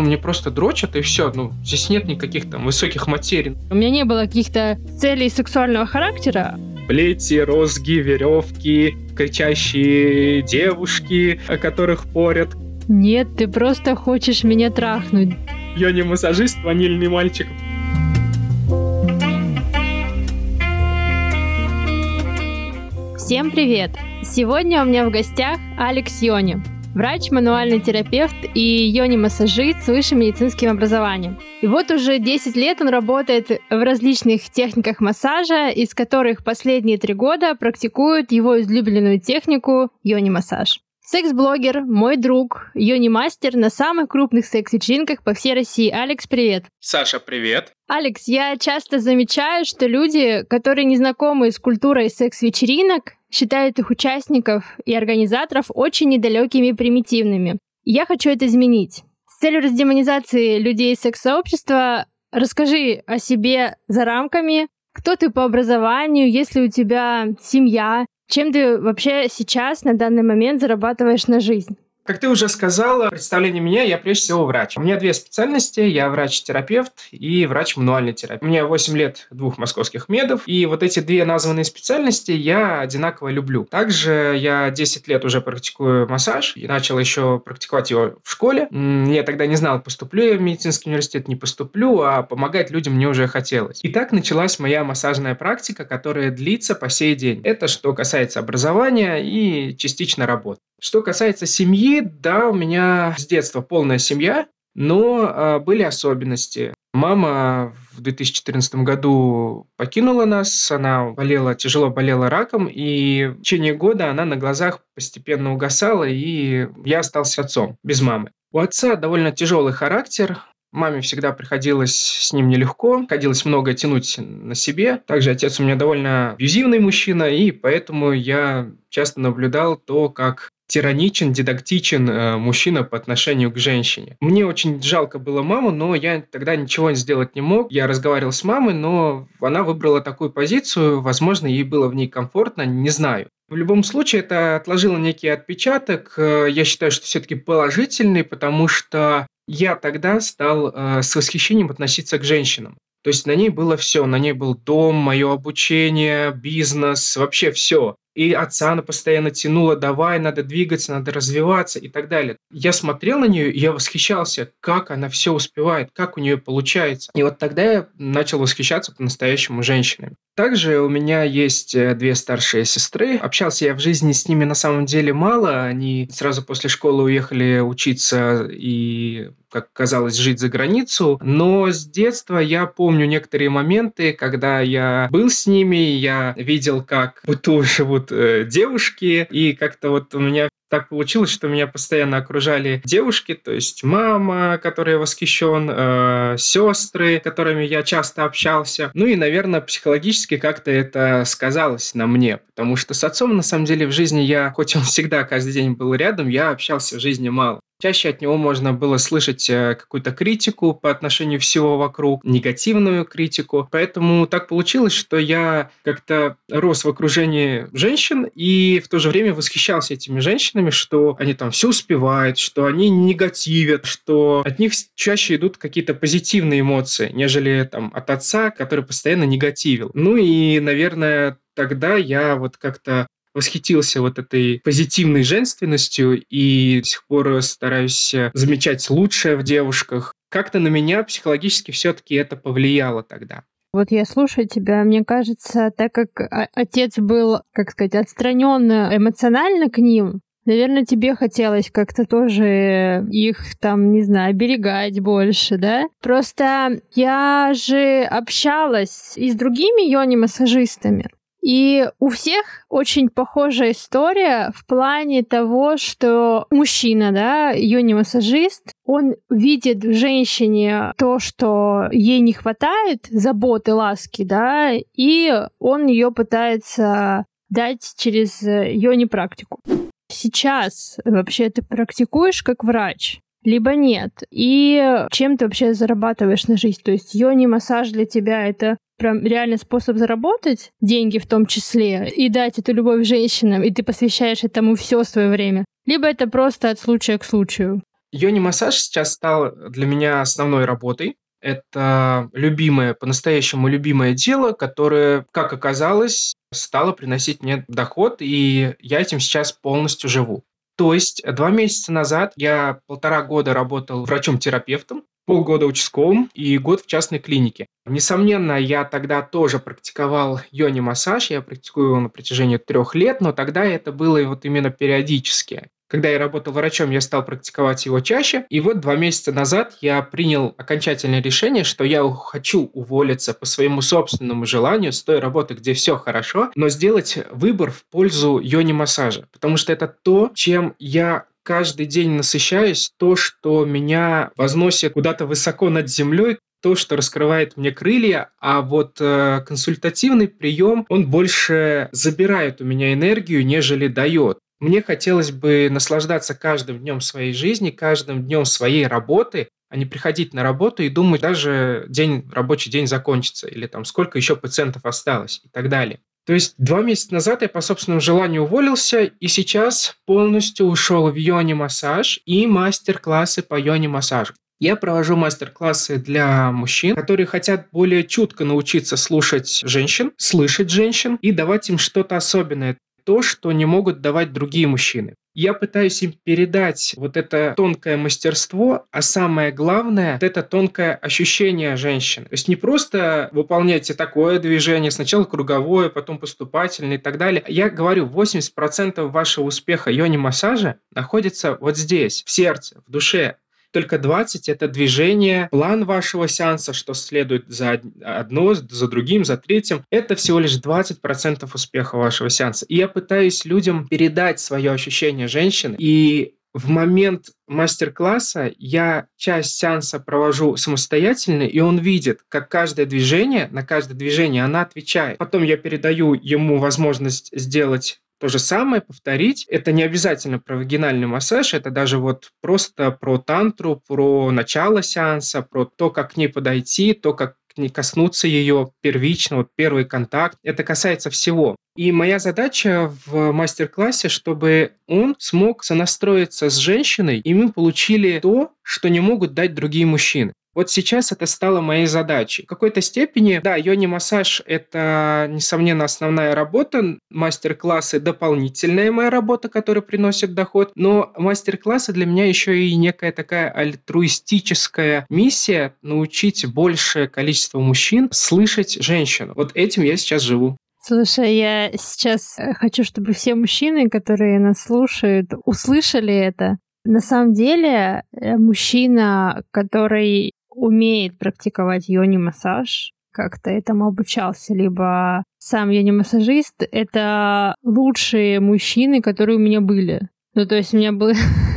Ну, мне просто дрочат, и все. Ну, здесь нет никаких там высоких материй. У меня не было каких-то целей сексуального характера. Плети, розги, веревки, кричащие девушки, о которых порят. Нет, ты просто хочешь меня трахнуть. Я не массажист, ванильный мальчик. Всем привет! Сегодня у меня в гостях Алекс Йони, врач, мануальный терапевт и йони-массажист с высшим медицинским образованием. И вот уже 10 лет он работает в различных техниках массажа, из которых последние три года практикует его излюбленную технику йони-массаж. Секс-блогер, мой друг, йони-мастер на самых крупных секс-вечеринках по всей России. Алекс, привет! Саша, привет! Алекс, я часто замечаю, что люди, которые не знакомы с культурой секс-вечеринок, считают их участников и организаторов очень недалекими и примитивными. Я хочу это изменить. С целью раздемонизации людей из секс-сообщества расскажи о себе за рамками, кто ты по образованию, есть ли у тебя семья, чем ты вообще сейчас на данный момент зарабатываешь на жизнь? Как ты уже сказала, представление меня, я прежде всего врач. У меня две специальности. Я врач-терапевт и врач-мануальный терапевт. У меня 8 лет двух московских медов. И вот эти две названные специальности я одинаково люблю. Также я 10 лет уже практикую массаж. И начал еще практиковать его в школе. Я тогда не знал, поступлю я в медицинский университет, не поступлю, а помогать людям мне уже хотелось. И так началась моя массажная практика, которая длится по сей день. Это что касается образования и частично работы. Что касается семьи, да, у меня с детства полная семья, но э, были особенности. Мама в 2014 году покинула нас, она болела, тяжело болела раком, и в течение года она на глазах постепенно угасала, и я остался отцом, без мамы. У отца довольно тяжелый характер, Маме всегда приходилось с ним нелегко, приходилось много тянуть на себе. Также отец у меня довольно абьюзивный мужчина, и поэтому я часто наблюдал то, как тираничен, дидактичен э, мужчина по отношению к женщине. Мне очень жалко было маму, но я тогда ничего сделать не мог. Я разговаривал с мамой, но она выбрала такую позицию, возможно, ей было в ней комфортно, не знаю. В любом случае, это отложило некий отпечаток. Э, я считаю, что все-таки положительный, потому что я тогда стал э, с восхищением относиться к женщинам. То есть на ней было все, на ней был дом, мое обучение, бизнес, вообще все. И отца она постоянно тянула, давай, надо двигаться, надо развиваться и так далее. Я смотрел на нее, и я восхищался, как она все успевает, как у нее получается. И вот тогда я начал восхищаться по-настоящему женщинами. Также у меня есть э, две старшие сестры. Общался я в жизни с ними на самом деле мало. Они сразу после школы уехали учиться и как казалось, жить за границу. Но с детства я помню некоторые моменты, когда я был с ними, я видел, как быту живут э, девушки, и как-то вот у меня так получилось, что меня постоянно окружали девушки, то есть мама, которой я восхищен, э, сестры, которыми я часто общался. Ну и, наверное, психологически как-то это сказалось на мне, потому что с отцом, на самом деле, в жизни я, хоть он всегда каждый день был рядом, я общался в жизни мало. Чаще от него можно было слышать э, какую-то критику по отношению всего вокруг, негативную критику. Поэтому так получилось, что я как-то рос в окружении женщин и в то же время восхищался этими женщинами, что они там все успевают, что они не негативят, что от них чаще идут какие-то позитивные эмоции, нежели там от отца, который постоянно негативил. Ну и, наверное, тогда я вот как-то восхитился вот этой позитивной женственностью и до сих пор стараюсь замечать лучшее в девушках. Как-то на меня психологически все-таки это повлияло тогда. Вот я слушаю тебя, мне кажется, так как отец был, как сказать, отстранен эмоционально к ним, Наверное, тебе хотелось как-то тоже их там, не знаю, оберегать больше, да? Просто я же общалась и с другими йони-массажистами. И у всех очень похожая история в плане того, что мужчина, да, юни-массажист, он видит в женщине то, что ей не хватает, заботы, ласки, да, и он ее пытается дать через йони-практику. Сейчас вообще ты практикуешь как врач? либо нет. И чем ты вообще зарабатываешь на жизнь? То есть йони-массаж для тебя — это прям реальный способ заработать деньги в том числе и дать эту любовь женщинам, и ты посвящаешь этому все свое время. Либо это просто от случая к случаю. Йони-массаж сейчас стал для меня основной работой. Это любимое, по-настоящему любимое дело, которое, как оказалось, стало приносить мне доход, и я этим сейчас полностью живу. То есть два месяца назад я полтора года работал врачом-терапевтом, полгода участковым и год в частной клинике. Несомненно, я тогда тоже практиковал йони-массаж, я практикую его на протяжении трех лет, но тогда это было вот именно периодически. Когда я работал врачом, я стал практиковать его чаще. И вот два месяца назад я принял окончательное решение, что я хочу уволиться по своему собственному желанию с той работы, где все хорошо, но сделать выбор в пользу йони-массажа. Потому что это то, чем я каждый день насыщаюсь, то, что меня возносит куда-то высоко над землей, то, что раскрывает мне крылья, а вот э, консультативный прием, он больше забирает у меня энергию, нежели дает. Мне хотелось бы наслаждаться каждым днем своей жизни, каждым днем своей работы, а не приходить на работу и думать, даже день, рабочий день закончится, или там сколько еще пациентов осталось и так далее. То есть два месяца назад я по собственному желанию уволился и сейчас полностью ушел в йони-массаж и мастер-классы по йони-массажу. Я провожу мастер-классы для мужчин, которые хотят более чутко научиться слушать женщин, слышать женщин и давать им что-то особенное то, что не могут давать другие мужчины. Я пытаюсь им передать вот это тонкое мастерство, а самое главное, это тонкое ощущение женщины. То есть не просто выполняйте такое движение, сначала круговое, потом поступательное и так далее. Я говорю, 80% вашего успеха йони-массажа находится вот здесь, в сердце, в душе. Только 20 – это движение, план вашего сеанса, что следует за одно, за другим, за третьим. Это всего лишь 20% успеха вашего сеанса. И я пытаюсь людям передать свое ощущение женщины. И в момент мастер-класса я часть сеанса провожу самостоятельно, и он видит, как каждое движение, на каждое движение она отвечает. Потом я передаю ему возможность сделать то же самое повторить. Это не обязательно про вагинальный массаж, это даже вот просто про тантру, про начало сеанса, про то, как к ней подойти, то, как не коснуться ее первично, вот первый контакт. Это касается всего. И моя задача в мастер-классе, чтобы он смог сонастроиться с женщиной, и мы получили то, что не могут дать другие мужчины. Вот сейчас это стало моей задачей. В какой-то степени, да, йони-массаж – это, несомненно, основная работа, мастер-классы – дополнительная моя работа, которая приносит доход, но мастер-классы для меня еще и некая такая альтруистическая миссия – научить большее количество мужчин слышать женщину. Вот этим я сейчас живу. Слушай, я сейчас э, хочу, чтобы все мужчины, которые нас слушают, услышали это. На самом деле, э, мужчина, который умеет практиковать йони-массаж, как-то этому обучался, либо сам йони-массажист, это лучшие мужчины, которые у меня были. Ну, то есть у меня было,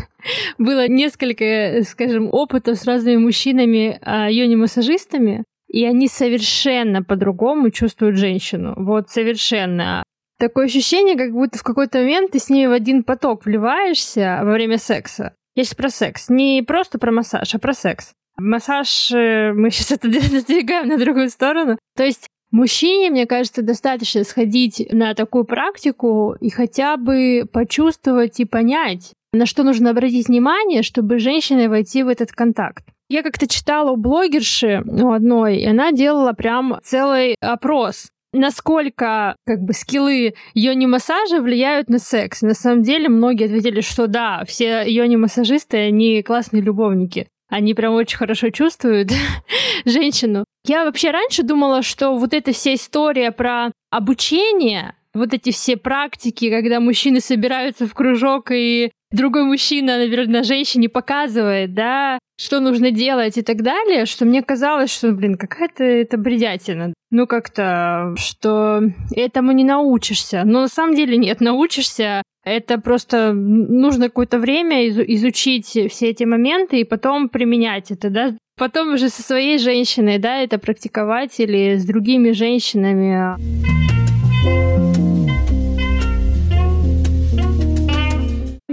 было несколько, скажем, опытов с разными мужчинами, а, йони-массажистами, и они совершенно по-другому чувствуют женщину. Вот совершенно. Такое ощущение, как будто в какой-то момент ты с ними в один поток вливаешься во время секса. Я сейчас про секс. Не просто про массаж, а про секс. Массаж, э, мы сейчас это сдвигаем на другую сторону. То есть Мужчине, мне кажется, достаточно сходить на такую практику и хотя бы почувствовать и понять, на что нужно обратить внимание, чтобы женщине войти в этот контакт. Я как-то читала у блогерши у одной, и она делала прям целый опрос насколько как бы скиллы йони-массажа влияют на секс. На самом деле многие ответили, что да, все йони-массажисты, они классные любовники. Они прям очень хорошо чувствуют женщину. Я вообще раньше думала, что вот эта вся история про обучение, вот эти все практики, когда мужчины собираются в кружок и другой мужчина, наверное, женщине показывает, да, что нужно делать и так далее, что мне казалось, что, блин, какая-то это бредятина. Ну, как-то, что этому не научишься. Но на самом деле нет, научишься. Это просто нужно какое-то время изучить все эти моменты и потом применять это, да. Потом уже со своей женщиной, да, это практиковать или с другими женщинами.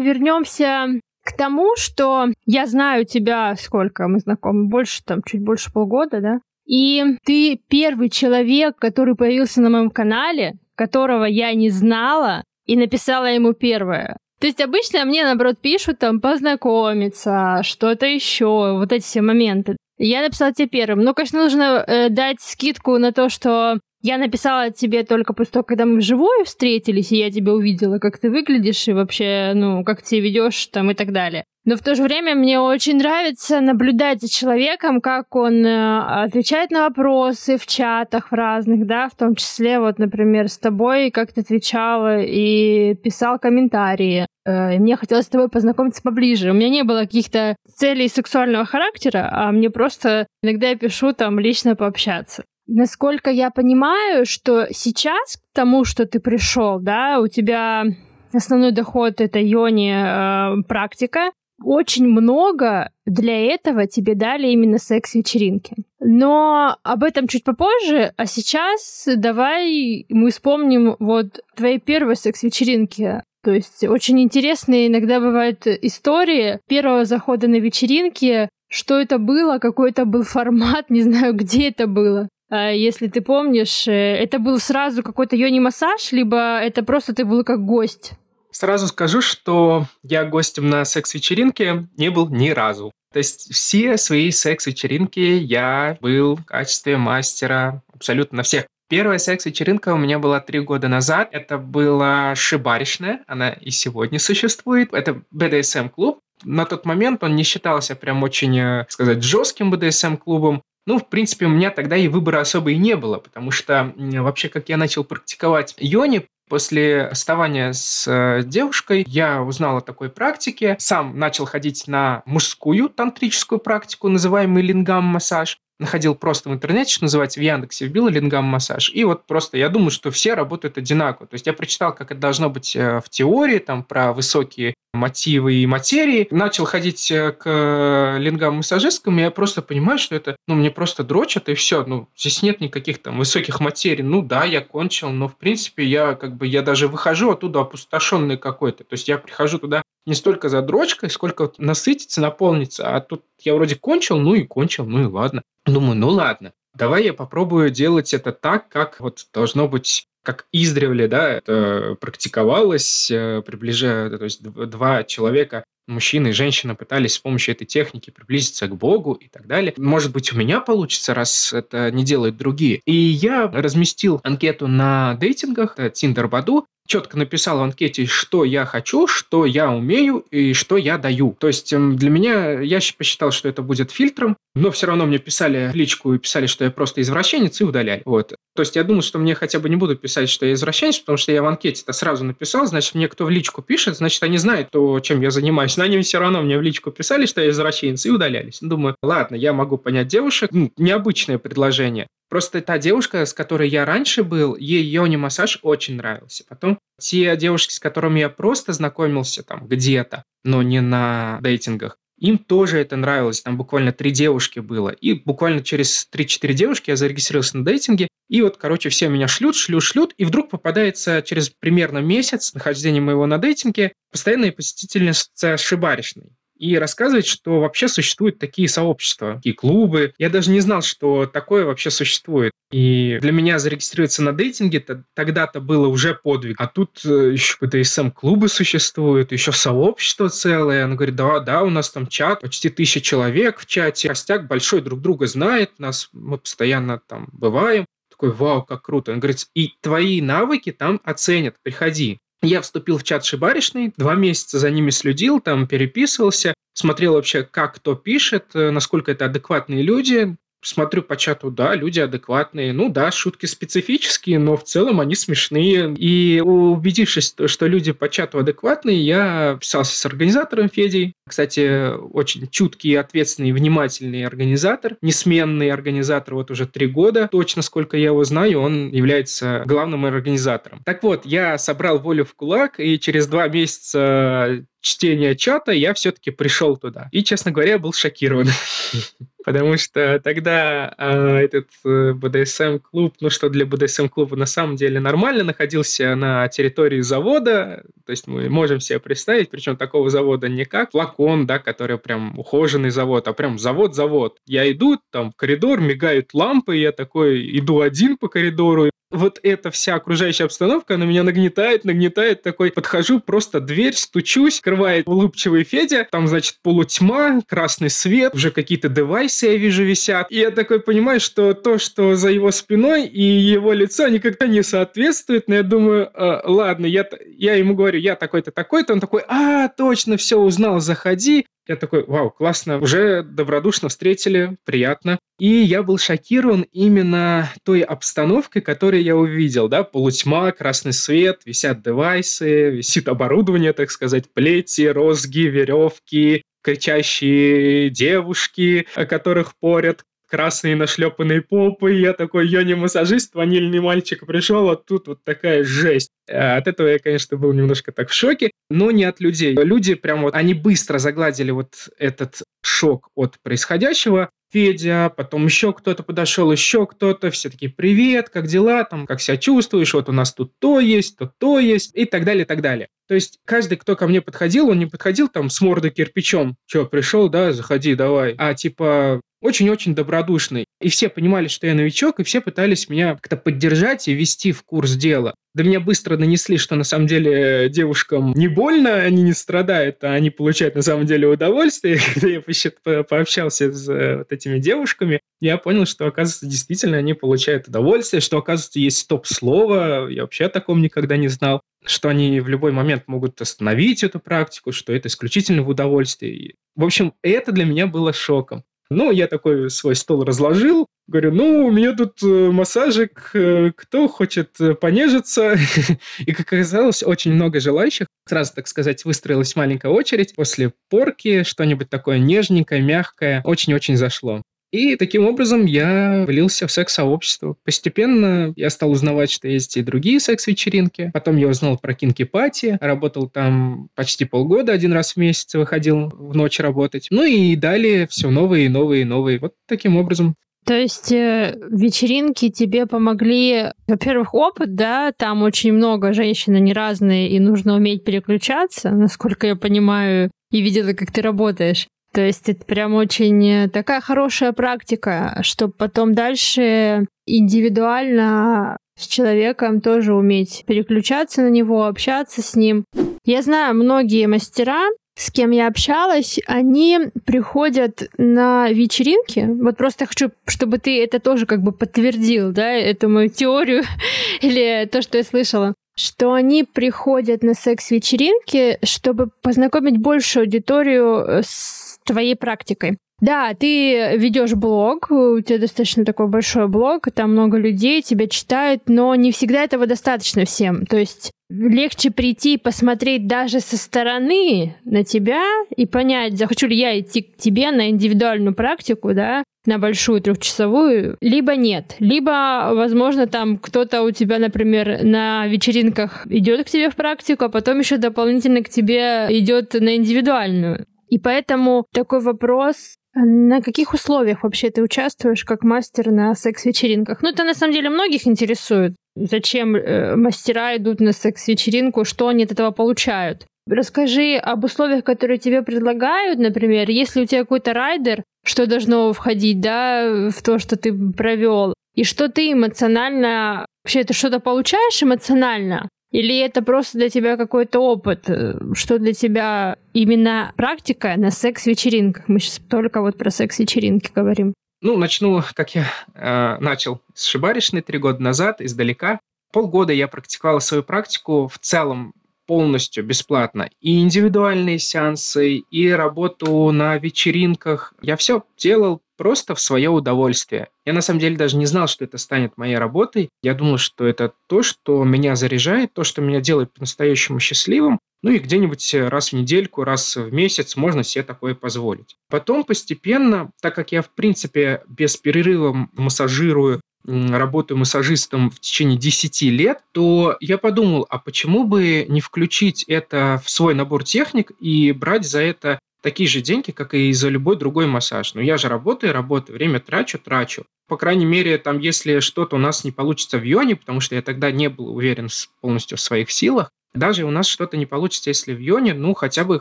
Вернемся к тому, что я знаю тебя сколько мы знакомы, больше там, чуть больше полгода, да? И ты первый человек, который появился на моем канале, которого я не знала, и написала ему первое. То есть обычно мне, наоборот, пишут там познакомиться, что-то еще, вот эти все моменты. Я написала тебе первым. Ну, конечно, нужно э, дать скидку на то, что я написала тебе только после того, когда мы вживую встретились, и я тебя увидела, как ты выглядишь, и вообще, ну, как ты ведешь там и так далее. Но в то же время мне очень нравится наблюдать за человеком, как он э, отвечает на вопросы в чатах в разных, да, в том числе, вот, например, с тобой, как ты отвечала и писал комментарии. Э, и мне хотелось с тобой познакомиться поближе. У меня не было каких-то целей сексуального характера, а мне просто иногда я пишу там лично пообщаться насколько я понимаю, что сейчас к тому, что ты пришел, да, у тебя основной доход это йони э, практика, очень много для этого тебе дали именно секс-вечеринки. Но об этом чуть попозже, а сейчас давай мы вспомним вот твои первые секс-вечеринки. То есть очень интересные иногда бывают истории первого захода на вечеринки, что это было, какой это был формат, не знаю, где это было. А, если ты помнишь, э, это был сразу какой-то йони-массаж, либо это просто ты был как гость? Сразу скажу, что я гостем на секс-вечеринке не был ни разу. То есть все свои секс-вечеринки я был в качестве мастера абсолютно на всех. Первая секс-вечеринка у меня была три года назад. Это была шибаришная, она и сегодня существует. Это BDSM-клуб. На тот момент он не считался прям очень, э, сказать, жестким BDSM-клубом, ну, в принципе, у меня тогда и выбора особо и не было, потому что вообще, как я начал практиковать йони, После расставания с э, девушкой я узнал о такой практике, сам начал ходить на мужскую тантрическую практику, называемый лингам-массаж находил просто в интернете, что называется, в Яндексе вбил лингам-массаж, и вот просто я думаю, что все работают одинаково. То есть я прочитал, как это должно быть э, в теории, там, про высокие мотивы и материи. Начал ходить э, к лингам-массажисткам, и я просто понимаю, что это, ну, мне просто дрочат, и все. Ну, здесь нет никаких там высоких материй. Ну, да, я кончил, но, в принципе, я как бы, я даже выхожу оттуда опустошенный какой-то. То есть я прихожу туда не столько за дрочкой, сколько вот насытиться, наполниться. А тут я вроде кончил, ну и кончил, ну и ладно. Думаю, ну ладно, давай я попробую делать это так, как вот должно быть как издревле, да, это практиковалось, э, приближая, то есть два человека, мужчина и женщина пытались с помощью этой техники приблизиться к Богу и так далее. Может быть, у меня получится, раз это не делают другие. И я разместил анкету на дейтингах, Tinder Баду, четко написал в анкете, что я хочу, что я умею и что я даю. То есть эм, для меня, я посчитал, что это будет фильтром, но все равно мне писали в личку и писали, что я просто извращенец и удаляли. Вот. То есть я думал, что мне хотя бы не будут писать, что я извращенец, потому что я в анкете это сразу написал, значит, мне кто в личку пишет, значит, они знают то, чем я занимаюсь. Но они все равно мне в личку писали, что я извращенец, и удалялись. Думаю, ладно, я могу понять девушек. Необычное предложение. Просто та девушка, с которой я раньше был, ей йони-массаж очень нравился. Потом те девушки, с которыми я просто знакомился там где-то, но не на дейтингах, им тоже это нравилось. Там буквально три девушки было. И буквально через 3-4 девушки я зарегистрировался на дейтинге. И вот, короче, все меня шлют, шлют, шлют. И вдруг попадается через примерно месяц нахождения моего на дейтинге постоянная посетительница шибаришной и рассказывать, что вообще существуют такие сообщества, такие клубы. Я даже не знал, что такое вообще существует. И для меня зарегистрироваться на дейтинге тогда-то было уже подвиг. А тут э, еще БДСМ-клубы существуют, еще сообщество целое. Она говорит, да, да, у нас там чат, почти тысяча человек в чате. Костяк большой друг друга знает, нас мы постоянно там бываем такой, вау, как круто. Он говорит, и твои навыки там оценят, приходи. Я вступил в чат Шибаришный, два месяца за ними следил, там переписывался, смотрел вообще, как кто пишет, э, насколько это адекватные люди, смотрю по чату, да, люди адекватные. Ну да, шутки специфические, но в целом они смешные. И убедившись, что люди по чату адекватные, я писался с организатором Федей. Кстати, очень чуткий, ответственный, внимательный организатор, несменный организатор вот уже три года. Точно, сколько я его знаю, он является главным организатором. Так вот, я собрал волю в кулак, и через два месяца чтения чата я все-таки пришел туда. И, честно говоря, был шокирован. Потому что тогда э, этот э, BDSM-клуб, ну что для BDSM-клуба на самом деле нормально, находился на территории завода. То есть мы можем себе представить, причем такого завода не как флакон, да, который прям ухоженный завод, а прям завод-завод. Я иду, там в коридор, мигают лампы, я такой иду один по коридору, вот эта вся окружающая обстановка, она меня нагнетает, нагнетает, такой подхожу, просто дверь, стучусь, открывает улыбчивый Федя, там, значит, полутьма, красный свет, уже какие-то девайсы я вижу висят, и я такой понимаю, что то, что за его спиной и его лицо никогда не соответствует, но я думаю, э, ладно, я, я ему говорю, я такой-то, такой-то, он такой, а, точно, все узнал, заходи, я такой, вау, классно, уже добродушно встретили, приятно. И я был шокирован именно той обстановкой, которую я увидел, да, полутьма, красный свет, висят девайсы, висит оборудование, так сказать, плети, розги, веревки, кричащие девушки, о которых порят, красные нашлепанные попы. Я такой, я не массажист, ванильный мальчик пришел, а тут вот такая жесть. Э, от этого я, конечно, был немножко так в шоке, но не от людей. Люди прям вот, они быстро загладили вот этот шок от происходящего. Федя, потом еще кто-то подошел, еще кто-то, все такие, привет, как дела, там, как себя чувствуешь, вот у нас тут то есть, то то есть, и так далее, и так далее. То есть каждый, кто ко мне подходил, он не подходил там с мордой кирпичом, что, пришел, да, заходи, давай, а типа очень-очень добродушный. И все понимали, что я новичок, и все пытались меня как-то поддержать и ввести в курс дела. До меня быстро донесли, что на самом деле девушкам не больно, они не страдают, а они получают на самом деле удовольствие. Когда я по пообщался с э, вот этими девушками, я понял, что, оказывается, действительно они получают удовольствие, что, оказывается, есть стоп-слово, я вообще о таком никогда не знал, что они в любой момент могут остановить эту практику, что это исключительно в удовольствии. В общем, это для меня было шоком. Ну, я такой свой стол разложил, говорю, ну, у меня тут э, массажик, э, кто хочет э, понежиться? И, как оказалось, очень много желающих. Сразу, так сказать, выстроилась маленькая очередь. После порки что-нибудь такое нежненькое, мягкое. Очень-очень зашло. И таким образом я влился в секс-сообщество. Постепенно я стал узнавать, что есть и другие секс-вечеринки. Потом я узнал про кинки-пати, работал там почти полгода, один раз в месяц выходил в ночь работать. Ну и далее все новые, новые, новые. Вот таким образом то есть э, вечеринки тебе помогли, во-первых, опыт, да, там очень много женщин, они разные, и нужно уметь переключаться, насколько я понимаю, и видела, как ты работаешь. То есть это прям очень э, такая хорошая практика, чтобы потом дальше индивидуально с человеком тоже уметь переключаться на него, общаться с ним. Я знаю многие мастера, с кем я общалась, они приходят на вечеринки. Вот просто хочу, чтобы ты это тоже как бы подтвердил, да, эту мою теорию или то, что я слышала что они приходят на секс-вечеринки, чтобы познакомить большую аудиторию с твоей практикой. Да, ты ведешь блог, у тебя достаточно такой большой блог, там много людей тебя читают, но не всегда этого достаточно всем. То есть легче прийти и посмотреть даже со стороны на тебя и понять, захочу ли я идти к тебе на индивидуальную практику, да, на большую трехчасовую, либо нет. Либо, возможно, там кто-то у тебя, например, на вечеринках идет к тебе в практику, а потом еще дополнительно к тебе идет на индивидуальную. И поэтому такой вопрос, на каких условиях вообще ты участвуешь как мастер на секс-вечеринках? Ну, это на самом деле многих интересует. Зачем э, мастера идут на секс-вечеринку, что они от этого получают? Расскажи об условиях, которые тебе предлагают, например, если у тебя какой-то райдер, что должно входить, да, в то, что ты провел, и что ты эмоционально, вообще ты что-то получаешь эмоционально, или это просто для тебя какой-то опыт? Э, что для тебя именно практика на секс-вечеринках? Мы сейчас только вот про секс-вечеринки говорим. Ну, начну, как я э, начал с шибаришной три года назад, издалека. Полгода я практиковал свою практику в целом полностью бесплатно. И индивидуальные сеансы, и работу на вечеринках. Я все делал просто в свое удовольствие. Я на самом деле даже не знал, что это станет моей работой. Я думал, что это то, что меня заряжает, то, что меня делает по-настоящему счастливым. Ну и где-нибудь раз в недельку, раз в месяц можно себе такое позволить. Потом постепенно, так как я в принципе без перерыва массажирую работаю массажистом в течение 10 лет, то я подумал, а почему бы не включить это в свой набор техник и брать за это такие же деньги, как и за любой другой массаж. Но я же работаю, работаю, время трачу, трачу. По крайней мере, там, если что-то у нас не получится в Йоне, потому что я тогда не был уверен полностью в своих силах, даже у нас что-то не получится, если в Йоне, ну, хотя бы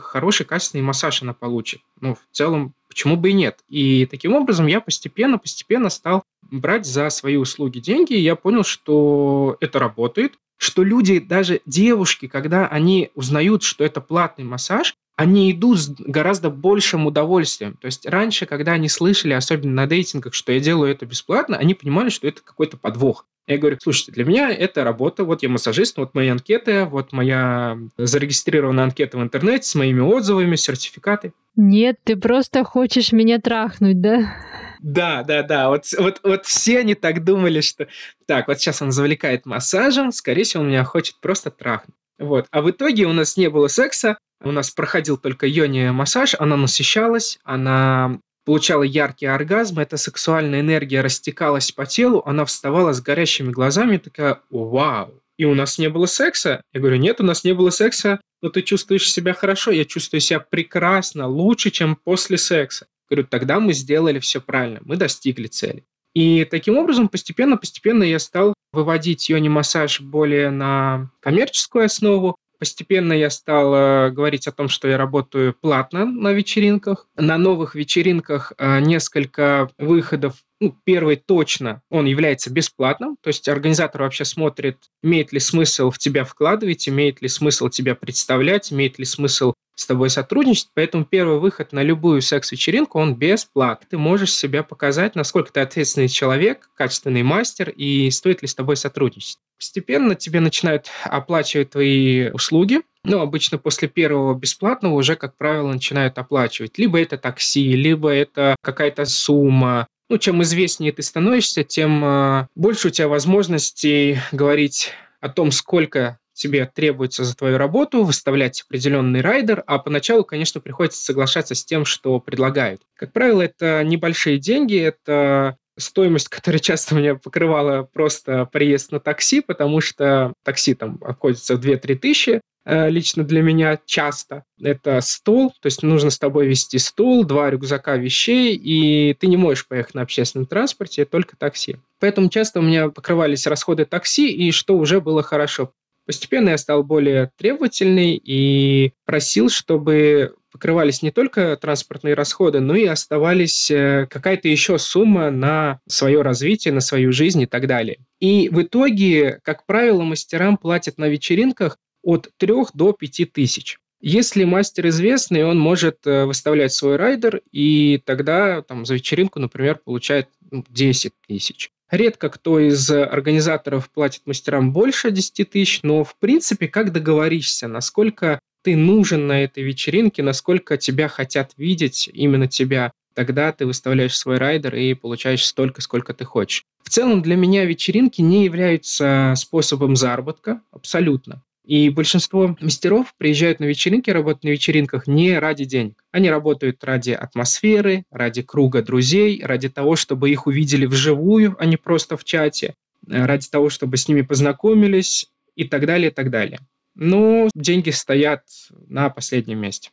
хороший, качественный массаж она получит. Ну, в целом, почему бы и нет? И таким образом я постепенно-постепенно стал брать за свои услуги деньги, и я понял, что это работает, что люди, даже девушки, когда они узнают, что это платный массаж, они идут с гораздо большим удовольствием. То есть раньше, когда они слышали, особенно на дейтингах, что я делаю это бесплатно, они понимали, что это какой-то подвох. Я говорю, слушайте, для меня это работа, вот я массажист, вот мои анкеты, вот моя зарегистрированная анкета в интернете с моими отзывами, сертификаты. Нет, ты просто хочешь меня трахнуть, да? Да, да, да. Вот, вот, вот все они так думали, что так, вот сейчас он завлекает массажем, скорее всего, он меня хочет просто трахнуть. Вот. А в итоге у нас не было секса, у нас проходил только йони-массаж, она насыщалась, она получала яркий оргазм, эта сексуальная энергия растекалась по телу, она вставала с горящими глазами, такая «Вау!» И у нас не было секса? Я говорю, нет, у нас не было секса, но ты чувствуешь себя хорошо, я чувствую себя прекрасно, лучше, чем после секса. Говорю, тогда мы сделали все правильно, мы достигли цели. И таким образом постепенно-постепенно я стал выводить йони-массаж более на коммерческую основу. Постепенно я стал э, говорить о том, что я работаю платно на вечеринках. На новых вечеринках э, несколько выходов ну, первый точно, он является бесплатным, то есть организатор вообще смотрит, имеет ли смысл в тебя вкладывать, имеет ли смысл тебя представлять, имеет ли смысл с тобой сотрудничать, поэтому первый выход на любую секс-вечеринку, он бесплатный. Ты можешь себя показать, насколько ты ответственный человек, качественный мастер, и стоит ли с тобой сотрудничать. Постепенно тебе начинают оплачивать твои услуги, ну, обычно после первого бесплатного уже, как правило, начинают оплачивать. Либо это такси, либо это какая-то сумма, ну, чем известнее ты становишься, тем э, больше у тебя возможностей говорить о том, сколько тебе требуется за твою работу, выставлять определенный райдер, а поначалу, конечно, приходится соглашаться с тем, что предлагают. Как правило, это небольшие деньги, это стоимость, которая часто меня покрывала просто приезд на такси, потому что такси там обходится в 2-3 тысячи, лично для меня часто. Это стол, то есть нужно с тобой вести стул, два рюкзака вещей, и ты не можешь поехать на общественном транспорте, только такси. Поэтому часто у меня покрывались расходы такси, и что уже было хорошо. Постепенно я стал более требовательный и просил, чтобы покрывались не только транспортные расходы, но и оставались э, какая-то еще сумма на свое развитие, на свою жизнь и так далее. И в итоге, как правило, мастерам платят на вечеринках от 3 до 5 тысяч. Если мастер известный, он может э, выставлять свой райдер, и тогда там, за вечеринку, например, получает 10 ну, тысяч. Редко кто из организаторов платит мастерам больше 10 тысяч, но в принципе, как договоришься, насколько ты нужен на этой вечеринке, насколько тебя хотят видеть, именно тебя, тогда ты выставляешь свой райдер и получаешь столько, сколько ты хочешь. В целом для меня вечеринки не являются способом заработка, абсолютно. И большинство мастеров приезжают на вечеринки, работают на вечеринках не ради денег. Они работают ради атмосферы, ради круга друзей, ради того, чтобы их увидели вживую, а не просто в чате, э, ради того, чтобы с ними познакомились и так далее, и так далее. Но деньги стоят на последнем месте.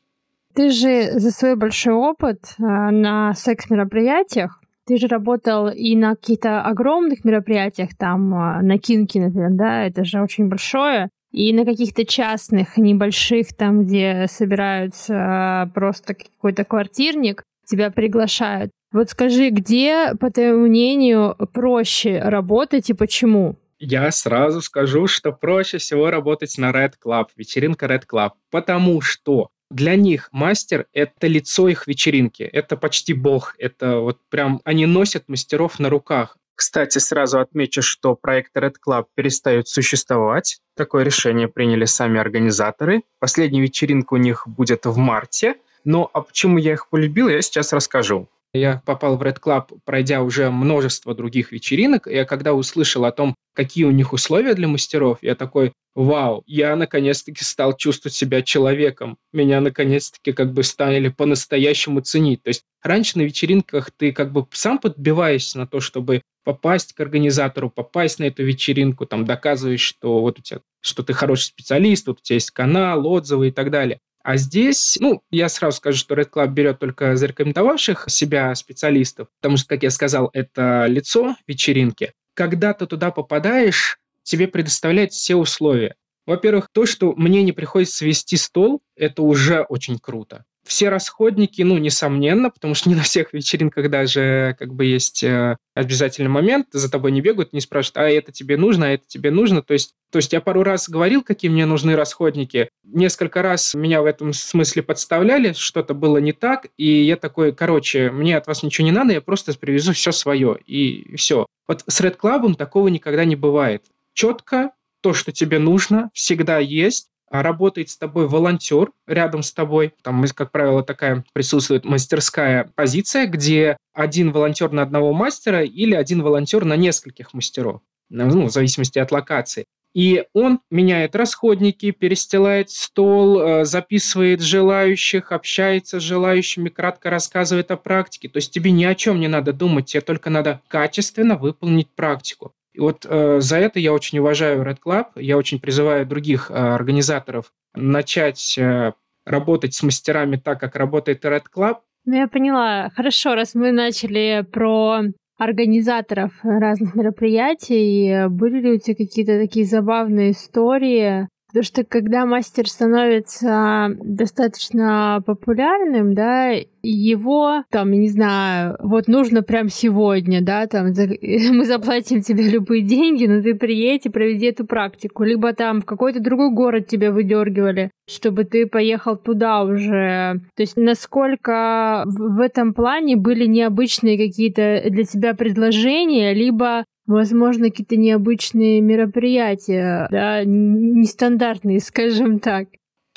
Ты же за свой большой опыт э, на секс-мероприятиях ты же работал и на каких-то огромных мероприятиях, там, э, на Кинке, например, да, это же очень большое и на каких-то частных, небольших, там, где собираются просто какой-то квартирник, тебя приглашают. Вот скажи, где, по твоему мнению, проще работать и почему? Я сразу скажу, что проще всего работать на Red Club, вечеринка Red Club, потому что для них мастер – это лицо их вечеринки, это почти бог, это вот прям они носят мастеров на руках. Кстати, сразу отмечу, что проект Red Club перестает существовать. Такое решение приняли сами организаторы. Последняя вечеринка у них будет в марте. Но а почему я их полюбил, я сейчас расскажу. Я попал в Red Club, пройдя уже множество других вечеринок. Я когда услышал о том, какие у них условия для мастеров, я такой, вау, я наконец-таки стал чувствовать себя человеком. Меня наконец-таки как бы стали по-настоящему ценить. То есть раньше на вечеринках ты как бы сам подбиваешься на то, чтобы попасть к организатору, попасть на эту вечеринку, там доказываешь, что вот у тебя, что ты хороший специалист, вот у тебя есть канал, отзывы и так далее. А здесь, ну, я сразу скажу, что Red Club берет только зарекомендовавших себя специалистов, потому что, как я сказал, это лицо вечеринки. Когда ты туда попадаешь, тебе предоставляют все условия. Во-первых, то, что мне не приходится вести стол, это уже очень круто. Все расходники, ну, несомненно, потому что не на всех вечеринках даже как бы есть э, обязательный момент, за тобой не бегают, не спрашивают, а это тебе нужно, а это тебе нужно. То есть, то есть я пару раз говорил, какие мне нужны расходники. Несколько раз меня в этом смысле подставляли, что-то было не так, и я такой, короче, мне от вас ничего не надо, я просто привезу все свое, и все. Вот с Red Club такого никогда не бывает. Четко то, что тебе нужно, всегда есть, работает с тобой волонтер рядом с тобой. Там, как правило, такая присутствует мастерская позиция, где один волонтер на одного мастера или один волонтер на нескольких мастеров, ну, в зависимости от локации. И он меняет расходники, перестилает стол, э, записывает желающих, общается с желающими, кратко рассказывает о практике. То есть тебе ни о чем не надо думать, тебе только надо качественно выполнить практику. И вот э, за это я очень уважаю Red Club. Я очень призываю других э, организаторов начать э, работать с мастерами так, как работает Red Club. Ну, я поняла. Хорошо, раз мы начали про организаторов разных мероприятий, были ли у тебя какие-то такие забавные истории Потому что когда мастер становится достаточно популярным, да, его, там, не знаю, вот нужно прям сегодня, да, там, мы заплатим тебе любые деньги, но ты приедь и проведи эту практику. Либо там в какой-то другой город тебя выдергивали, чтобы ты поехал туда уже. То есть насколько в этом плане были необычные какие-то для тебя предложения, либо возможно, какие-то необычные мероприятия, да, нестандартные, скажем так.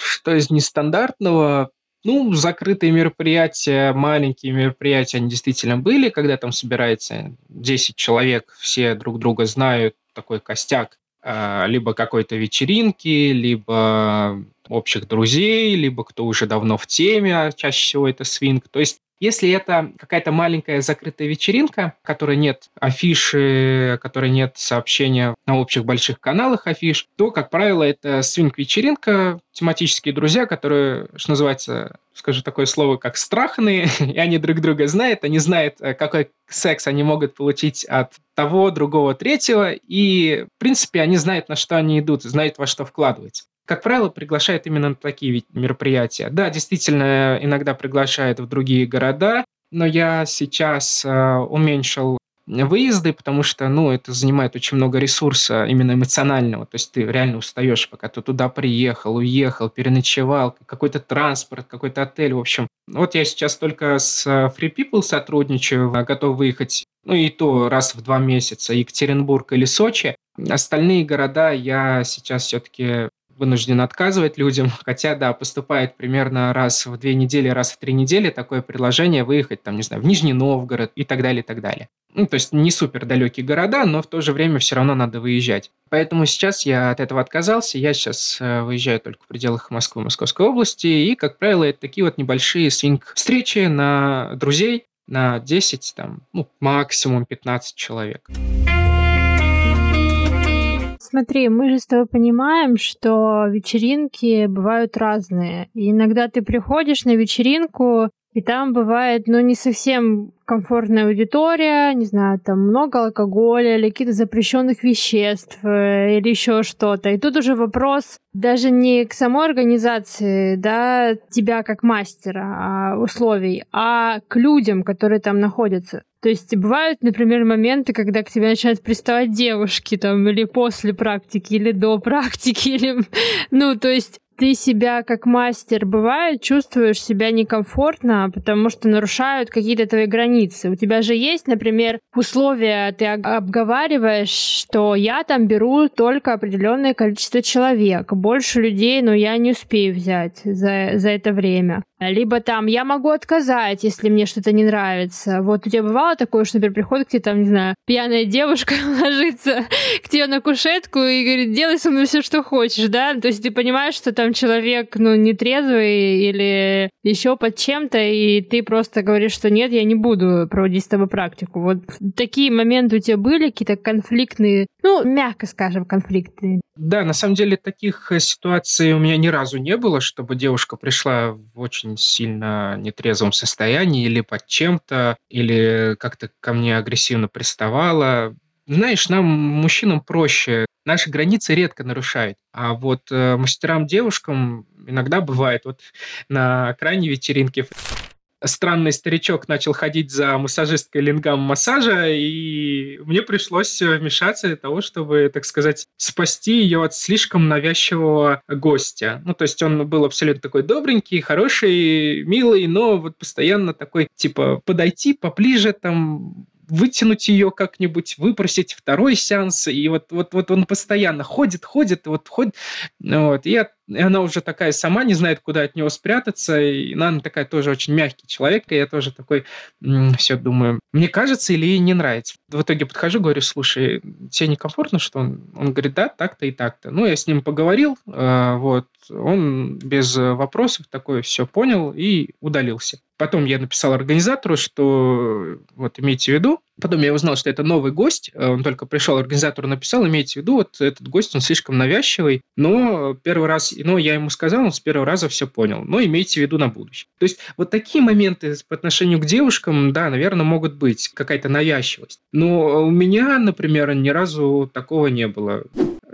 Что из нестандартного? Ну, закрытые мероприятия, маленькие мероприятия, они действительно были, когда там собирается 10 человек, все друг друга знают, такой костяк, а, либо какой-то вечеринки, либо общих друзей, либо кто уже давно в теме, а чаще всего это свинг. То есть если это какая-то маленькая закрытая вечеринка, которой нет афиши, которой нет сообщения на общих больших каналах афиш, то, как правило, это свинг-вечеринка, тематические друзья, которые, что называется, скажу такое слово, как страхные, и они друг друга знают, они знают, э, какой секс они могут получить от того, другого, третьего, и, в принципе, они знают, на что они идут, знают, во что вкладывать как правило, приглашают именно на такие мероприятия. Да, действительно, иногда приглашают в другие города, но я сейчас э, уменьшил выезды, потому что, ну, это занимает очень много ресурса именно эмоционального. То есть ты реально устаешь, пока ты туда приехал, уехал, переночевал, какой-то транспорт, какой-то отель, в общем. Вот я сейчас только с Free People сотрудничаю, готов выехать, ну, и то раз в два месяца, Екатеринбург или Сочи. Остальные города я сейчас все-таки вынужден отказывать людям. Хотя, да, поступает примерно раз в две недели, раз в три недели такое предложение выехать, там, не знаю, в Нижний Новгород и так далее, и так далее. Ну, то есть не супер далекие города, но в то же время все равно надо выезжать. Поэтому сейчас я от этого отказался. Я сейчас э, выезжаю только в пределах Москвы, Московской области. И, как правило, это такие вот небольшие свинг-встречи на друзей, на 10, там, ну, максимум 15 человек. Смотри, мы же с тобой понимаем, что вечеринки бывают разные. И иногда ты приходишь на вечеринку, и там бывает, ну, не совсем комфортная аудитория, не знаю, там много алкоголя или каких-то запрещенных веществ э, или еще что-то. И тут уже вопрос даже не к самой организации, да, тебя как мастера а, условий, а к людям, которые там находятся. То есть бывают, например, моменты, когда к тебе начинают приставать девушки там или после практики, или до практики, или... Ну, то есть ты себя как мастер бывает, чувствуешь себя некомфортно, потому что нарушают какие-то твои границы. У тебя же есть, например, условия, ты обговариваешь, что я там беру только определенное количество человек, больше людей, но я не успею взять за, за это время. Либо там я могу отказать, если мне что-то не нравится. Вот у тебя бывало такое, что, например, приходит к тебе там, не знаю, пьяная девушка ложится к тебе на кушетку и говорит, делай со мной все, что хочешь, да? То есть ты понимаешь, что там человек, ну, не трезвый или еще под чем-то, и ты просто говоришь, что нет, я не буду проводить с тобой практику. Вот такие моменты у тебя были, какие-то конфликтные, ну, мягко скажем, конфликтные. Да, на самом деле таких э, ситуаций у меня ни разу не было, чтобы девушка пришла в очень сильно нетрезвом состоянии или под чем-то, или как-то ко мне агрессивно приставала. Знаешь, нам, мужчинам, проще наши границы редко нарушают. А вот э, мастерам-девушкам иногда бывает. Вот на крайней вечеринке странный старичок начал ходить за массажисткой лингам массажа, и мне пришлось вмешаться для того, чтобы, так сказать, спасти ее от слишком навязчивого гостя. Ну, то есть он был абсолютно такой добренький, хороший, милый, но вот постоянно такой, типа, подойти поближе, там, вытянуть ее как-нибудь, выпросить второй сеанс, и вот, вот, вот он постоянно ходит, ходит, вот ходит, вот, и, от, и она уже такая сама не знает, куда от него спрятаться, и она такая тоже очень мягкий человек, и я тоже такой все думаю, мне кажется или ей не нравится. В итоге подхожу, говорю, слушай, тебе некомфортно, что он? Он говорит, да, так-то и так-то. Ну, я с ним поговорил, э, вот, он без вопросов такое все понял и удалился. Потом я написал организатору, что вот имейте в виду. Потом я узнал, что это новый гость. Э, он только пришел, организатору написал, имейте в виду, вот этот гость, он слишком навязчивый. Но первый раз, ну, я ему сказал, он с первого раза все понял. Но имейте в виду на будущее. То есть вот такие моменты по отношению к девушкам, да, наверное, могут быть. Какая-то навязчивость. Но у меня, например, ни разу такого не было.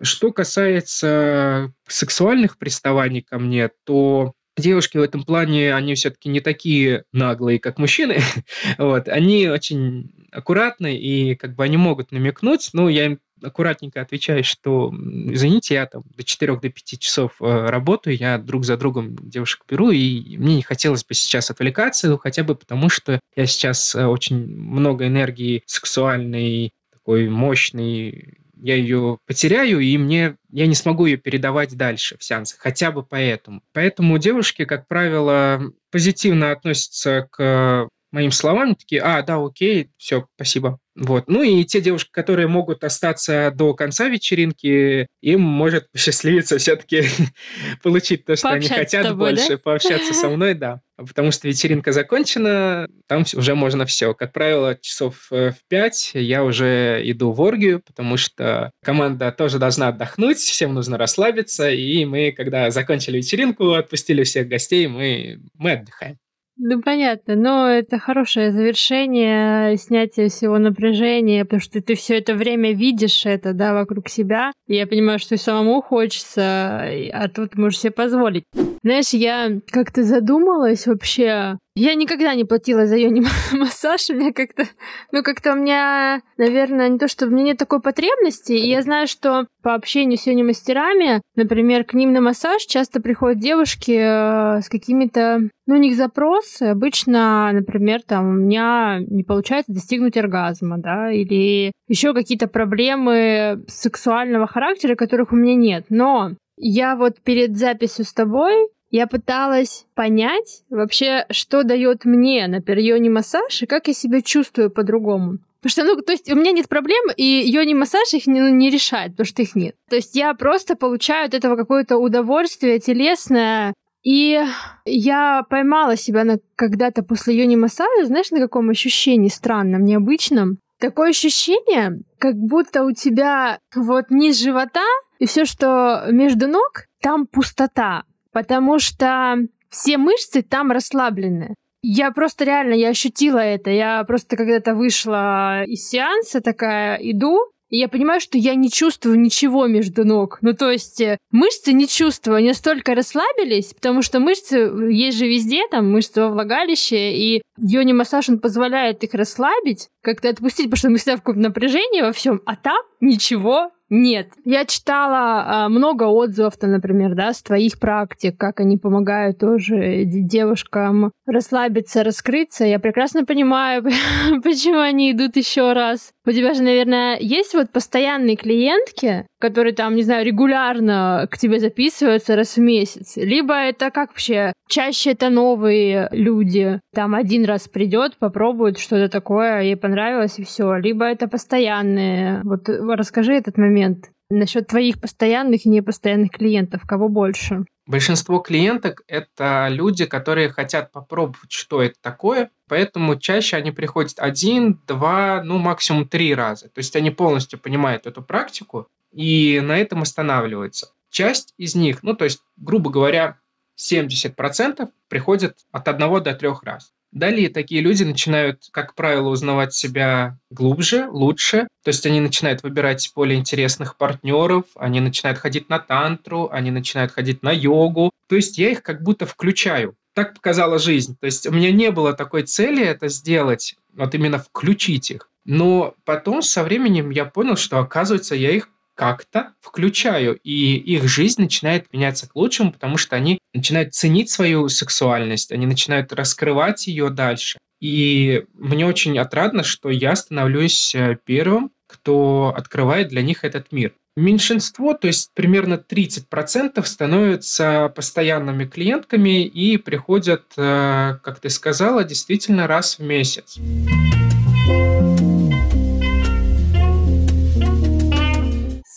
Что касается сексуальных приставаний ко мне, то девушки в этом плане, они все-таки не такие наглые, как мужчины. вот. Они очень аккуратны, и как бы они могут намекнуть, но я им аккуратненько отвечаю, что, извините, я там до 4 до 5 часов э, работаю, я друг за другом девушек беру, и мне не хотелось бы сейчас отвлекаться, ну, хотя бы потому, что я сейчас э, очень много энергии сексуальной, такой мощной я ее потеряю, и мне я не смогу ее передавать дальше в сеансы, хотя бы поэтому. Поэтому девушки, как правило, позитивно относятся к моим словам, такие, а, да, окей, все, спасибо. Вот. Ну и те девушки, которые могут остаться до конца вечеринки, им может посчастливиться все-таки получить то, что они хотят тобой, больше, да? пообщаться со мной, да. Потому что вечеринка закончена, там уже можно все. Как правило, часов э, в пять я уже иду в оргию, потому что команда тоже должна отдохнуть, всем нужно расслабиться, и мы, когда закончили вечеринку, отпустили всех гостей, мы, мы отдыхаем. Ну, понятно, но это хорошее завершение, снятие всего напряжения, потому что ты все это время видишь это, да, вокруг себя. И я понимаю, что и самому хочется, а тут можешь себе позволить. Знаешь, я как-то задумалась вообще, я никогда не платила за йони массаж, у меня как-то, ну как-то у меня, наверное, не то, что у меня нет такой потребности, и я знаю, что по общению с йони мастерами, например, к ним на массаж часто приходят девушки э, с какими-то, ну у них запросы, обычно, например, там у меня не получается достигнуть оргазма, да, или еще какие-то проблемы сексуального характера, которых у меня нет, но я вот перед записью с тобой я пыталась понять вообще, что дает мне на перионе массаж и как я себя чувствую по-другому. Потому что, ну, то есть у меня нет проблем, и йони массаж их не, ну, не решает, потому что их нет. То есть я просто получаю от этого какое-то удовольствие телесное, и я поймала себя на когда-то после йони массажа, знаешь, на каком ощущении странном, необычном. Такое ощущение, как будто у тебя вот низ живота и все, что между ног, там пустота потому что все мышцы там расслаблены. Я просто реально, я ощутила это. Я просто когда-то вышла из сеанса, такая иду, и я понимаю, что я не чувствую ничего между ног. Ну, то есть э, мышцы не чувствую, они настолько расслабились, потому что мышцы есть же везде, там мышцы во влагалище, и йони-массаж, он позволяет их расслабить, как-то отпустить, потому что мы всегда в каком-то напряжении во всем, а там ничего нет. Я читала а, много отзывов-то, например, да, с твоих практик, как они помогают тоже девушкам расслабиться, раскрыться. Я прекрасно понимаю, почему они идут еще раз. У тебя же, наверное, есть вот постоянные клиентки, которые там, не знаю, регулярно к тебе записываются раз в месяц. Либо это как вообще? Чаще это новые люди. Там один раз придет, попробует что-то такое, ей понравилось и все. Либо это постоянные. Вот расскажи этот момент. Насчет твоих постоянных и непостоянных клиентов, кого больше? Большинство клиенток – это люди, которые хотят попробовать, что это такое, поэтому чаще они приходят один, два, ну максимум три раза. То есть они полностью понимают эту практику и на этом останавливаются. Часть из них, ну то есть, грубо говоря, 70% приходят от одного до трех раз. Далее такие люди начинают, как правило, узнавать себя глубже, лучше. То есть они начинают выбирать более интересных партнеров, они начинают ходить на тантру, они начинают ходить на йогу. То есть я их как будто включаю. Так показала жизнь. То есть у меня не было такой цели это сделать, вот именно включить их. Но потом со временем я понял, что оказывается я их как-то включаю, и их жизнь начинает меняться к лучшему, потому что они начинают ценить свою сексуальность, они начинают раскрывать ее дальше. И мне очень отрадно, что я становлюсь э, первым, кто открывает для них этот мир. Меньшинство, то есть примерно 30% становятся постоянными клиентками и приходят, э, как ты сказала, действительно раз в месяц.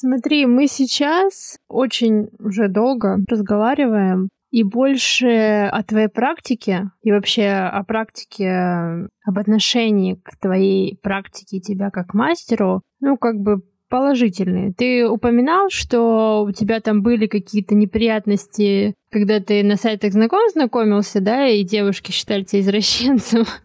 Смотри, мы сейчас очень уже долго разговариваем, и больше о твоей практике и вообще о практике, об отношении к твоей практике тебя как мастеру, ну, как бы положительные. Ты упоминал, что у тебя там были какие-то неприятности, когда ты на сайтах знаком знакомился, да, и девушки считали тебя извращенцем.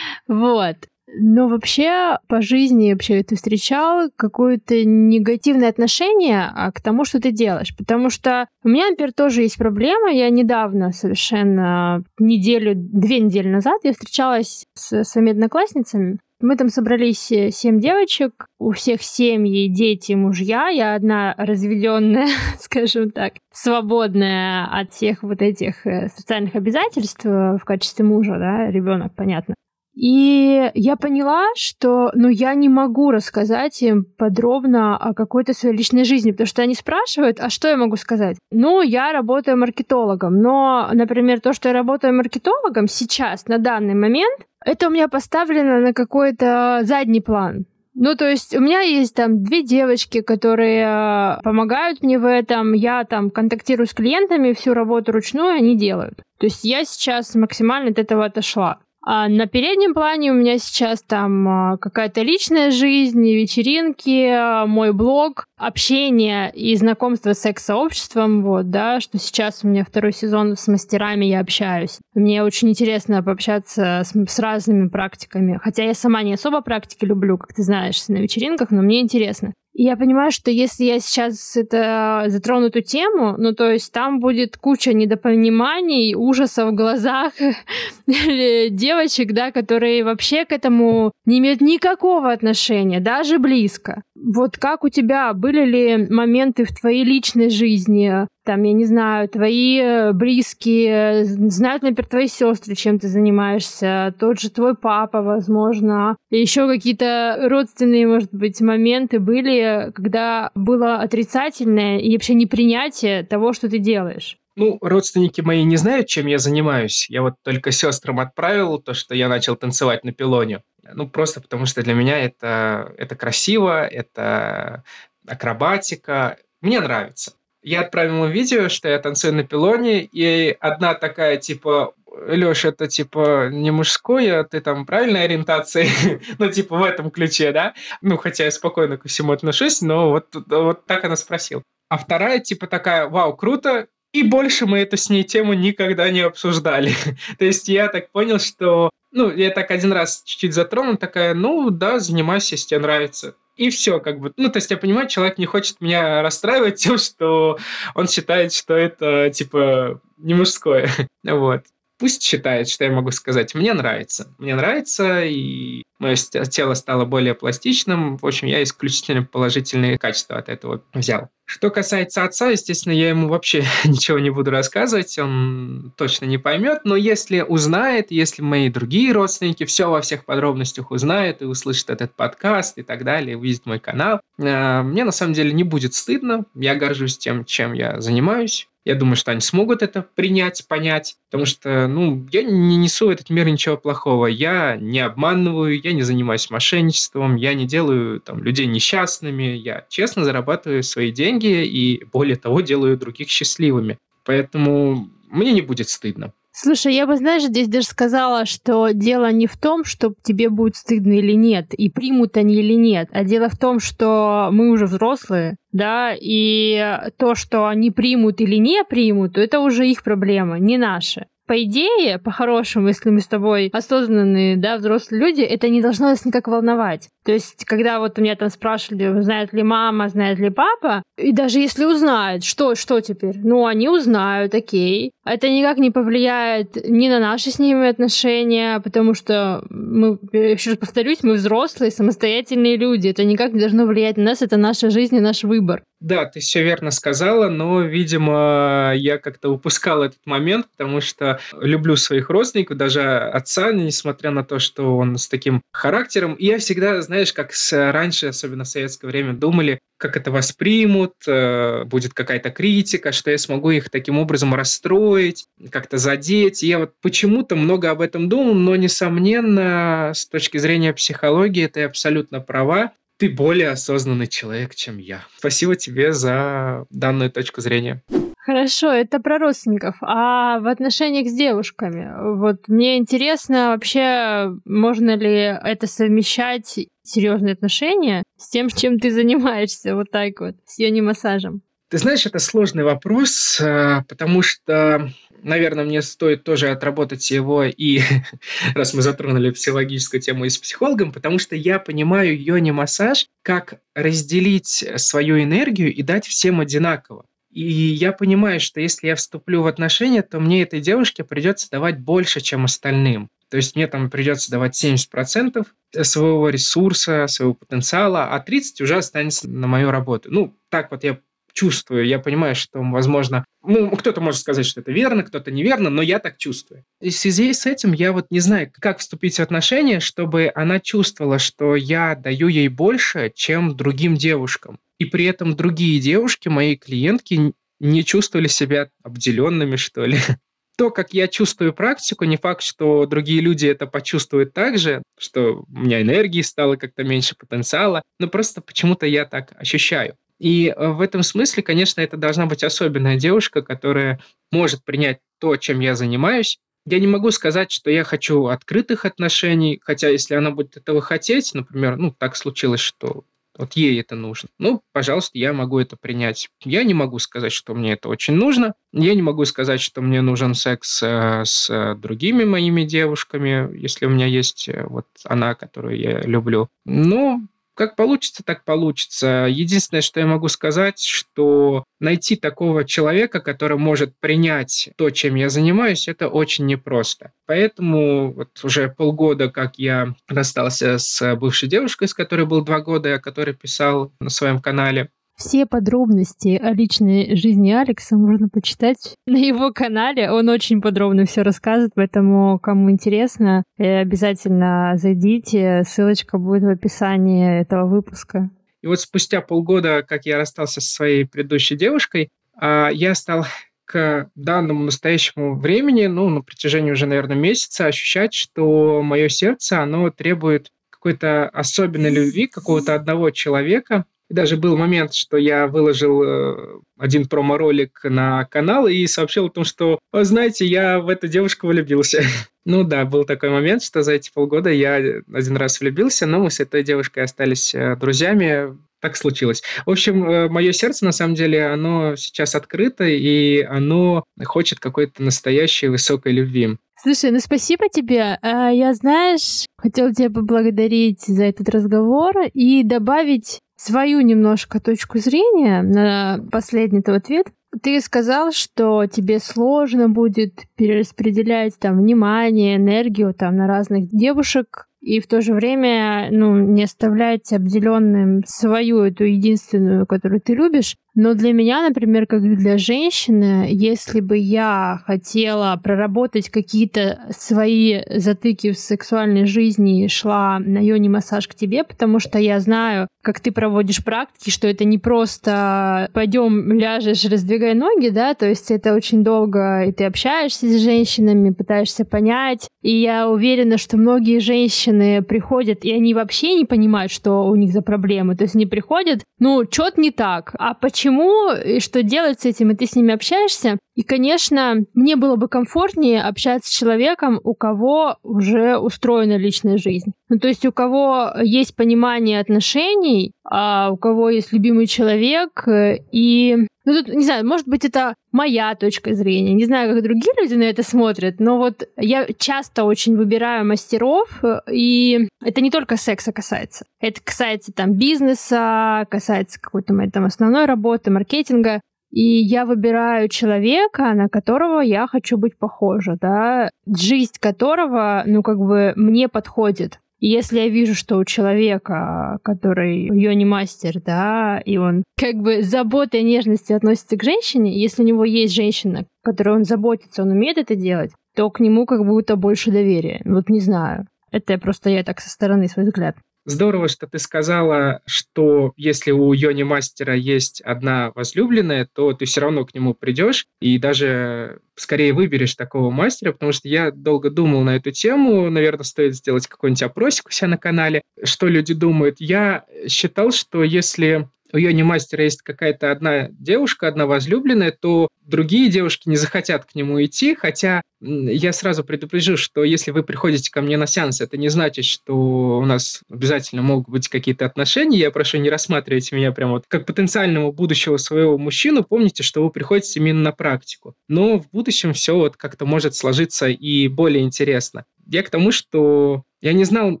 Вот. Но вообще по жизни вообще ты встречал какое-то негативное отношение а, к тому, что ты делаешь? Потому что у меня, например, тоже есть проблема. Я недавно, совершенно неделю, две недели назад, я встречалась с своими одноклассницами. Мы там собрались э, семь девочек, у всех семьи, дети, мужья. Я одна разведенная, скажем так, свободная от всех вот этих э, социальных обязательств э, в качестве мужа, да, ребенок, понятно. И я поняла, что ну, я не могу рассказать им подробно о какой-то своей личной жизни, потому что они спрашивают, а что я могу сказать? Ну, я работаю маркетологом, но, например, то, что я работаю маркетологом сейчас, на данный момент, это у меня поставлено на какой-то задний план. Ну, то есть у меня есть там две девочки, которые помогают мне в этом. Я там контактирую с клиентами, всю работу ручную они делают. То есть я сейчас максимально от этого отошла. А на переднем плане у меня сейчас там а, какая-то личная жизнь, вечеринки, а, мой блог, общение и знакомство с секс-сообществом, вот, да, что сейчас у меня второй сезон с мастерами я общаюсь. Мне очень интересно пообщаться с, с разными практиками, хотя я сама не особо практики люблю, как ты знаешь, на вечеринках, но мне интересно. Я понимаю, что если я сейчас это затрону эту тему, ну то есть там будет куча недопониманий, ужасов в глазах девочек, да, которые вообще к этому не имеют никакого отношения, даже близко. Вот как у тебя были ли моменты в твоей личной жизни, там, я не знаю, твои э, близкие, знают, например, твои сестры, чем ты занимаешься, тот же твой папа, возможно, еще какие-то родственные, может быть, моменты были, когда было отрицательное и вообще непринятие того, что ты делаешь? Ну, родственники мои не знают, чем я занимаюсь. Я вот только сестрам отправил то, что я начал танцевать на пилоне. Ну, просто потому что для меня это, это красиво, это акробатика. Мне нравится. Я отправил ему видео, что я танцую на пилоне, и одна такая, типа, Леш, это типа не мужское, а ты там правильной ориентации, ну, типа в этом ключе, да? Ну, хотя я спокойно ко всему отношусь, но вот, вот так она спросила. А вторая, типа такая, вау, круто, и больше мы эту с ней тему никогда не обсуждали. То есть я так понял, что... Ну, я так один раз чуть-чуть затронул, такая, ну да, занимайся, если тебе нравится. И все, как бы. Ну, то есть я понимаю, человек не хочет меня расстраивать тем, что он считает, что это, типа, не мужское. вот пусть считает, что я могу сказать. Мне нравится. Мне нравится, и мое тело стало более пластичным. В общем, я исключительно положительные качества от этого взял. Что касается отца, естественно, я ему вообще ничего не буду рассказывать, он точно не поймет, но если узнает, если мои другие родственники все во всех подробностях узнают и услышат этот подкаст и так далее, увидят мой канал, э, мне на самом деле не будет стыдно, я горжусь тем, чем я занимаюсь, я думаю, что они смогут это принять, понять, потому что, ну, я не несу в этот мир ничего плохого. Я не обманываю, я не занимаюсь мошенничеством, я не делаю там людей несчастными, я честно зарабатываю свои деньги и, более того, делаю других счастливыми. Поэтому мне не будет стыдно. Слушай, я бы, знаешь, здесь даже сказала, что дело не в том, что тебе будет стыдно или нет, и примут они или нет, а дело в том, что мы уже взрослые, да, и то, что они примут или не примут, это уже их проблема, не наша. по идее, по-хорошему, если мы с тобой осознанные, да, взрослые люди, это не должно нас никак волновать. То есть, когда вот меня там спрашивали, знает ли мама, знает ли папа, и даже если узнают, что, что теперь? Ну, они узнают, окей. Это никак не повлияет ни на наши с ними отношения, потому что мы, еще раз повторюсь, мы взрослые, самостоятельные люди. Это никак не должно влиять на нас, это наша жизнь и наш выбор. Да, ты все верно сказала, но, видимо, я как-то упускал этот момент, потому что люблю своих родственников, даже отца, несмотря на то, что он с таким характером. И я всегда, знаешь, как с, раньше, особенно в советское время, думали, как это воспримут, э, будет какая-то критика, что я смогу их таким образом расстроить, как-то задеть. Я вот почему-то много об этом думал, но, несомненно, с точки зрения психологии, ты абсолютно права ты более осознанный человек, чем я. Спасибо тебе за данную точку зрения. Хорошо, это про родственников. А в отношениях с девушками? Вот мне интересно вообще, можно ли это совмещать серьезные отношения с тем, чем ты занимаешься, вот так вот, с йони массажем? Ты знаешь, это сложный вопрос, э, потому что наверное, мне стоит тоже отработать его, и раз мы затронули психологическую тему и с психологом, потому что я понимаю йони-массаж как разделить свою энергию и дать всем одинаково. И я понимаю, что если я вступлю в отношения, то мне этой девушке придется давать больше, чем остальным. То есть мне там придется давать 70% своего ресурса, своего потенциала, а 30% уже останется на мою работу. Ну, так вот я чувствую. Я понимаю, что, возможно, ну, кто-то может сказать, что это верно, кто-то неверно, но я так чувствую. И в связи с этим я вот не знаю, как вступить в отношения, чтобы она чувствовала, что я даю ей больше, чем другим девушкам. И при этом другие девушки, мои клиентки, не чувствовали себя обделенными, что ли. То, как я чувствую практику, не факт, что другие люди это почувствуют так же, что у меня энергии стало как-то меньше потенциала, но просто почему-то я так ощущаю. И э, в этом смысле, конечно, это должна быть особенная девушка, которая может принять то, чем я занимаюсь. Я не могу сказать, что я хочу открытых отношений, хотя если она будет этого хотеть, например, ну, так случилось, что вот ей это нужно. Ну, пожалуйста, я могу это принять. Я не могу сказать, что мне это очень нужно. Я не могу сказать, что мне нужен секс э, с другими моими девушками, если у меня есть э, вот она, которую я люблю. Ну, как получится, так получится. Единственное, что я могу сказать, что найти такого человека, который может принять то, чем я занимаюсь, это очень непросто. Поэтому вот уже полгода, как я расстался с бывшей девушкой, с которой был два года, о которой писал на своем канале, все подробности о личной жизни Алекса можно почитать на его канале. Он очень подробно все рассказывает, поэтому кому интересно, э, обязательно зайдите. Ссылочка будет в описании этого выпуска. И вот спустя полгода, как я расстался со своей предыдущей девушкой, а, я стал к данному настоящему времени, ну, на протяжении уже, наверное, месяца, ощущать, что мое сердце, оно требует какой-то особенной любви, какого-то одного человека, даже был момент, что я выложил э, один промо-ролик на канал и сообщил о том, что, знаете, я в эту девушку влюбился. ну да, был такой момент, что за эти полгода я один раз влюбился, но мы с этой девушкой остались э, друзьями. Так случилось. В общем, э, мое сердце, на самом деле, оно сейчас открыто, и оно хочет какой-то настоящей высокой любви. Слушай, ну спасибо тебе. А, я, знаешь, хотела тебя поблагодарить за этот разговор и добавить свою немножко точку зрения на последний твой ответ. Ты сказал, что тебе сложно будет перераспределять там внимание, энергию там на разных девушек, и в то же время ну, не оставлять обделенным свою эту единственную, которую ты любишь. Но для меня, например, как для женщины, если бы я хотела проработать какие-то свои затыки в сексуальной жизни и шла на йони массаж к тебе, потому что я знаю, как ты проводишь практики, что это не просто пойдем ляжешь, раздвигай ноги, да, то есть это очень долго, и ты общаешься с женщинами, пытаешься понять. И я уверена, что многие женщины приходят, и они вообще не понимают, что у них за проблемы. То есть они приходят, ну, что-то не так, а почему почему и что делать с этим, и ты с ними общаешься. И, конечно, мне было бы комфортнее общаться с человеком, у кого уже устроена личная жизнь. Ну, то есть у кого есть понимание отношений, а у кого есть любимый человек, и Ну, тут, не знаю, может быть, это моя точка зрения. Не знаю, как другие люди на это смотрят, но вот я часто очень выбираю мастеров, и это не только секса касается. Это касается там бизнеса, касается какой-то моей там основной работы, маркетинга. И я выбираю человека, на которого я хочу быть похожа, да, жизнь которого, ну, как бы мне подходит. И если я вижу, что у человека, который не мастер, да, и он как бы заботой и нежностью относится к женщине, если у него есть женщина, которой он заботится, он умеет это делать, то к нему как будто больше доверия. Вот не знаю. Это просто я так со стороны свой взгляд. Здорово, что ты сказала, что если у Йони Мастера есть одна возлюбленная, то ты все равно к нему придешь и даже скорее выберешь такого мастера, потому что я долго думал на эту тему. Наверное, стоит сделать какой-нибудь опросик у себя на канале, что люди думают. Я считал, что если у Йони Мастера есть какая-то одна девушка, одна возлюбленная, то другие девушки не захотят к нему идти, хотя я сразу предупрежу, что если вы приходите ко мне на сеанс, это не значит, что у нас обязательно могут быть какие-то отношения. Я прошу, не рассматривать меня прям вот как потенциального будущего своего мужчину. Помните, что вы приходите именно на практику. Но в будущем все вот как-то может сложиться и более интересно. Я к тому, что я не знал,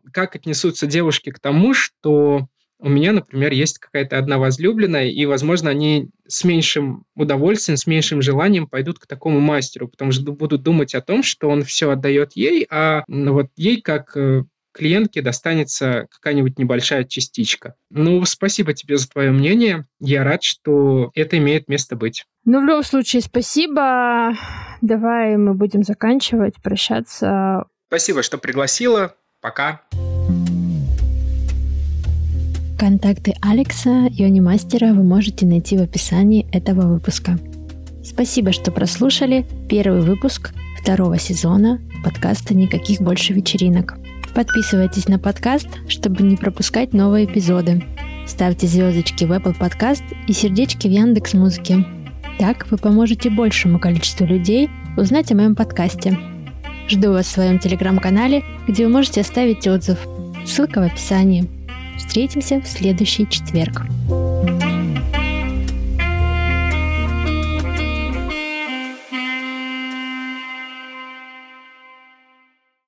как отнесутся девушки к тому, что у меня, например, есть какая-то одна возлюбленная, и, возможно, они с меньшим удовольствием, с меньшим желанием пойдут к такому мастеру, потому что будут думать о том, что он все отдает ей, а вот ей как э, клиентке достанется какая-нибудь небольшая частичка. Ну, спасибо тебе за твое мнение. Я рад, что это имеет место быть. Ну, в любом случае, спасибо. Давай мы будем заканчивать, прощаться. Спасибо, что пригласила. Пока. Контакты Алекса и Онимастера вы можете найти в описании этого выпуска. Спасибо, что прослушали первый выпуск второго сезона подкаста «Никаких больше вечеринок». Подписывайтесь на подкаст, чтобы не пропускать новые эпизоды. Ставьте звездочки в Apple Podcast и сердечки в Яндекс Музыке. Так вы поможете большему количеству людей узнать о моем подкасте. Жду вас в своем телеграм-канале, где вы можете оставить отзыв. Ссылка в описании. Встретимся в следующий четверг. thank you